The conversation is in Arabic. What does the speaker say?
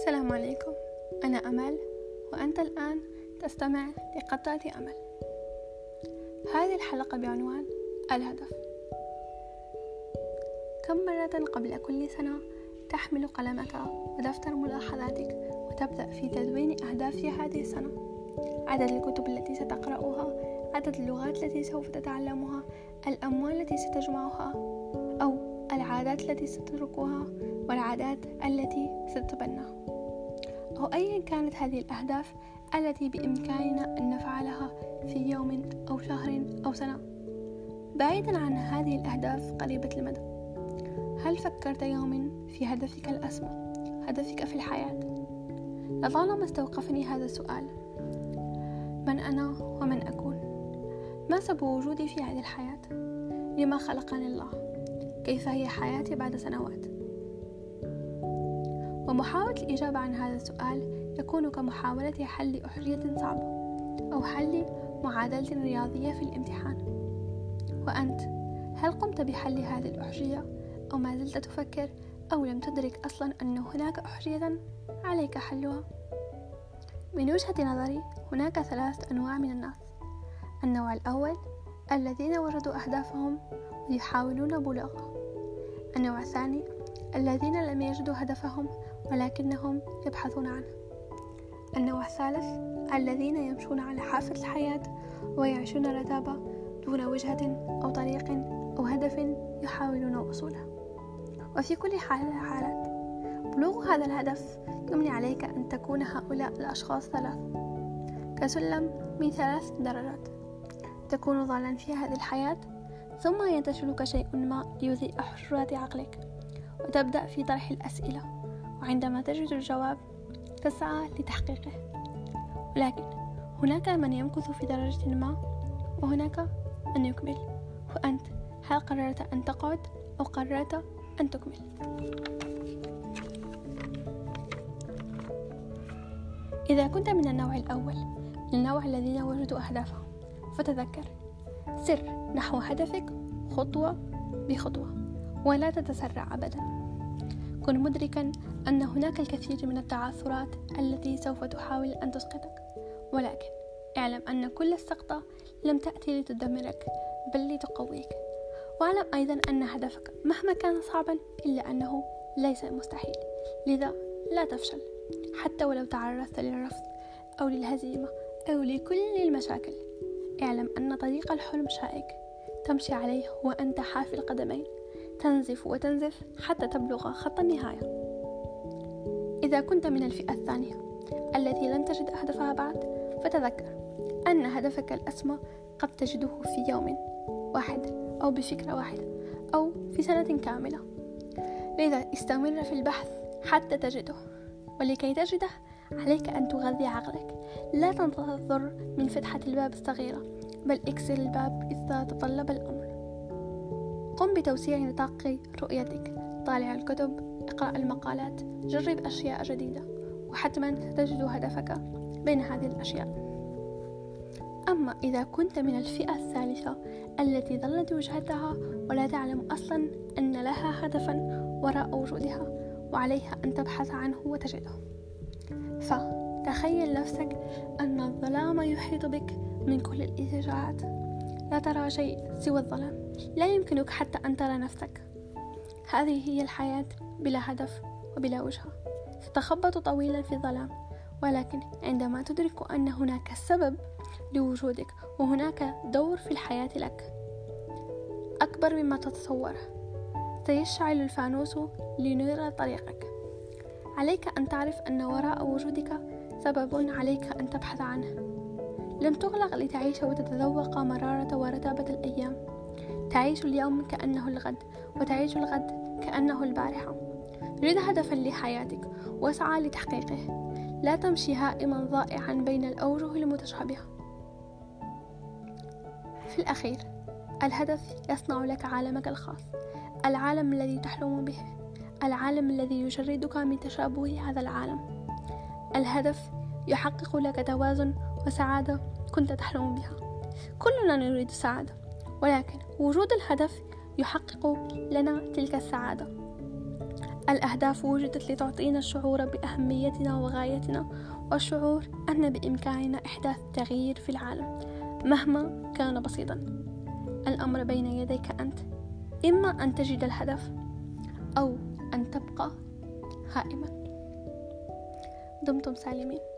السلام عليكم. أنا أمل وأنت الآن تستمع لقطات أمل. هذه الحلقة بعنوان الهدف. كم مرة قبل كل سنة تحمل قلمك ودفتر ملاحظاتك وتبدأ في تدوين أهداف هذه السنة؟ عدد الكتب التي ستقرأها عدد اللغات التي سوف تتعلمها الأموال التي ستجمعها أو العادات التي ستتركها والعادات التي ستتبنى. أو أيا كانت هذه الأهداف التي بإمكاننا أن نفعلها في يوم أو شهر أو سنة. بعيدا عن هذه الأهداف قريبة المدى هل فكرت يوم في هدفك الأسمى هدفك في الحياة؟ لطالما استوقفني هذا السؤال من أنا ومن أكون؟ ما سبب وجودي في هذه الحياة؟ لما خلقني الله؟ كيف هي حياتي بعد سنوات؟ ومحاولة الإجابة عن هذا السؤال يكون كمحاولة حل أحجية صعبة أو حل معادلة رياضية في الامتحان. وأنت هل قمت بحل هذه الأحجية أو ما زلت تفكر أو لم تدرك أصلا أن هناك أحجية عليك حلها؟ من وجهة نظري هناك ثلاث أنواع من الناس. النوع الأول الذين وجدوا أهدافهم ويحاولون بلوغها. النوع الثاني الذين لم يجدوا هدفهم ولكنهم يبحثون عنه. النوع الثالث الذين يمشون على حافة الحياة ويعيشون رتابة دون وجهة أو طريق أو هدف يحاولون وصوله. وفي كل حال الحالات بلوغ هذا الهدف يمني عليك أن تكون هؤلاء الأشخاص ثلاث. كسلم من ثلاث درجات. تكون ضالا في هذه الحياة ثم ينتشلك شيء ما ليضيء حجرات عقلك. وتبدأ في طرح الأسئلة. وعندما تجد الجواب تسعى لتحقيقه. ولكن هناك من يمكث في درجة ما وهناك من يكمل. وأنت هل قررت أن تقعد أو قررت أن تكمل؟ إذا كنت من النوع الأول من النوع الذين وجدوا أهدافهم فتذكر. سر نحو هدفك خطوة بخطوة ولا تتسرع أبدا. كن مدركا أن هناك الكثير من التعثرات التي سوف تحاول أن تسقطك. ولكن اعلم أن كل السقطة لم تأتي لتدمرك بل لتقويك. واعلم أيضا أن هدفك مهما كان صعبا إلا أنه ليس مستحيل. لذا لا تفشل. حتى ولو تعرضت للرفض أو للهزيمة أو لكل المشاكل اعلم أن طريق الحلم شائك. تمشي عليه وأنت حافي القدمين. تنزف وتنزف حتى تبلغ خط النهاية. إذا كنت من الفئة الثانية التي لم تجد هدفها بعد فتذكر أن هدفك الأسمى قد تجده في يوم واحد أو بفكرة واحدة أو في سنة كاملة. لذا استمر في البحث حتى تجده. ولكي تجده عليك أن تغذي عقلك. لا تنتظر من فتحة الباب الصغيرة بل اكسر الباب إذا تطلب الأمر. قم بتوسيع نطاق رؤيتك. طالع الكتب اقرأ المقالات. جرب أشياء جديدة وحتما ستجد هدفك بين هذه الأشياء. أما إذا كنت من الفئة الثالثة التي ظلت وجهتها ولا تعلم أصلا أن لها هدفا وراء وجودها وعليها أن تبحث عنه وتجده. فتخيل نفسك أن الظلام يحيط بك من كل الاتجاهات لا ترى شيء سوى الظلام. لا يمكنك حتى أن ترى نفسك. هذه هي الحياة بلا هدف وبلا وجهة ستخبط طويلا في الظلام. ولكن عندما تدرك أن هناك سبب لوجودك وهناك دور في الحياة لك أكبر مما تتصور سيشعل الفانوس لينير طريقك. عليك أن تعرف أن وراء وجودك سبب عليك أن تبحث عنه. لم تغلق لتعيش وتتذوق مرارة ورتابة الأيام. تعيش اليوم كأنه الغد وتعيش الغد كأنه البارحة. رد هدفا لحياتك واسعى لتحقيقه. لا تمشي هائما ضائعا بين الأوجه المتشابهة. في الأخير الهدف يصنع لك عالمك الخاص العالم الذي تحلم به العالم الذي يشردك من تشابه هذا العالم. الهدف يحقق لك توازن وسعادة كنت تحلم بها. كلنا نريد السعادة ولكن وجود الهدف يحقق لنا تلك السعادة. الأهداف وجدت لتعطينا الشعور بأهميتنا وغايتنا والشعور أن بإمكاننا إحداث تغيير في العالم مهما كان بسيطا. الأمر بين يديك أنت إما أن تجد الهدف أو أن تبقى هائما. دمتم سالمين.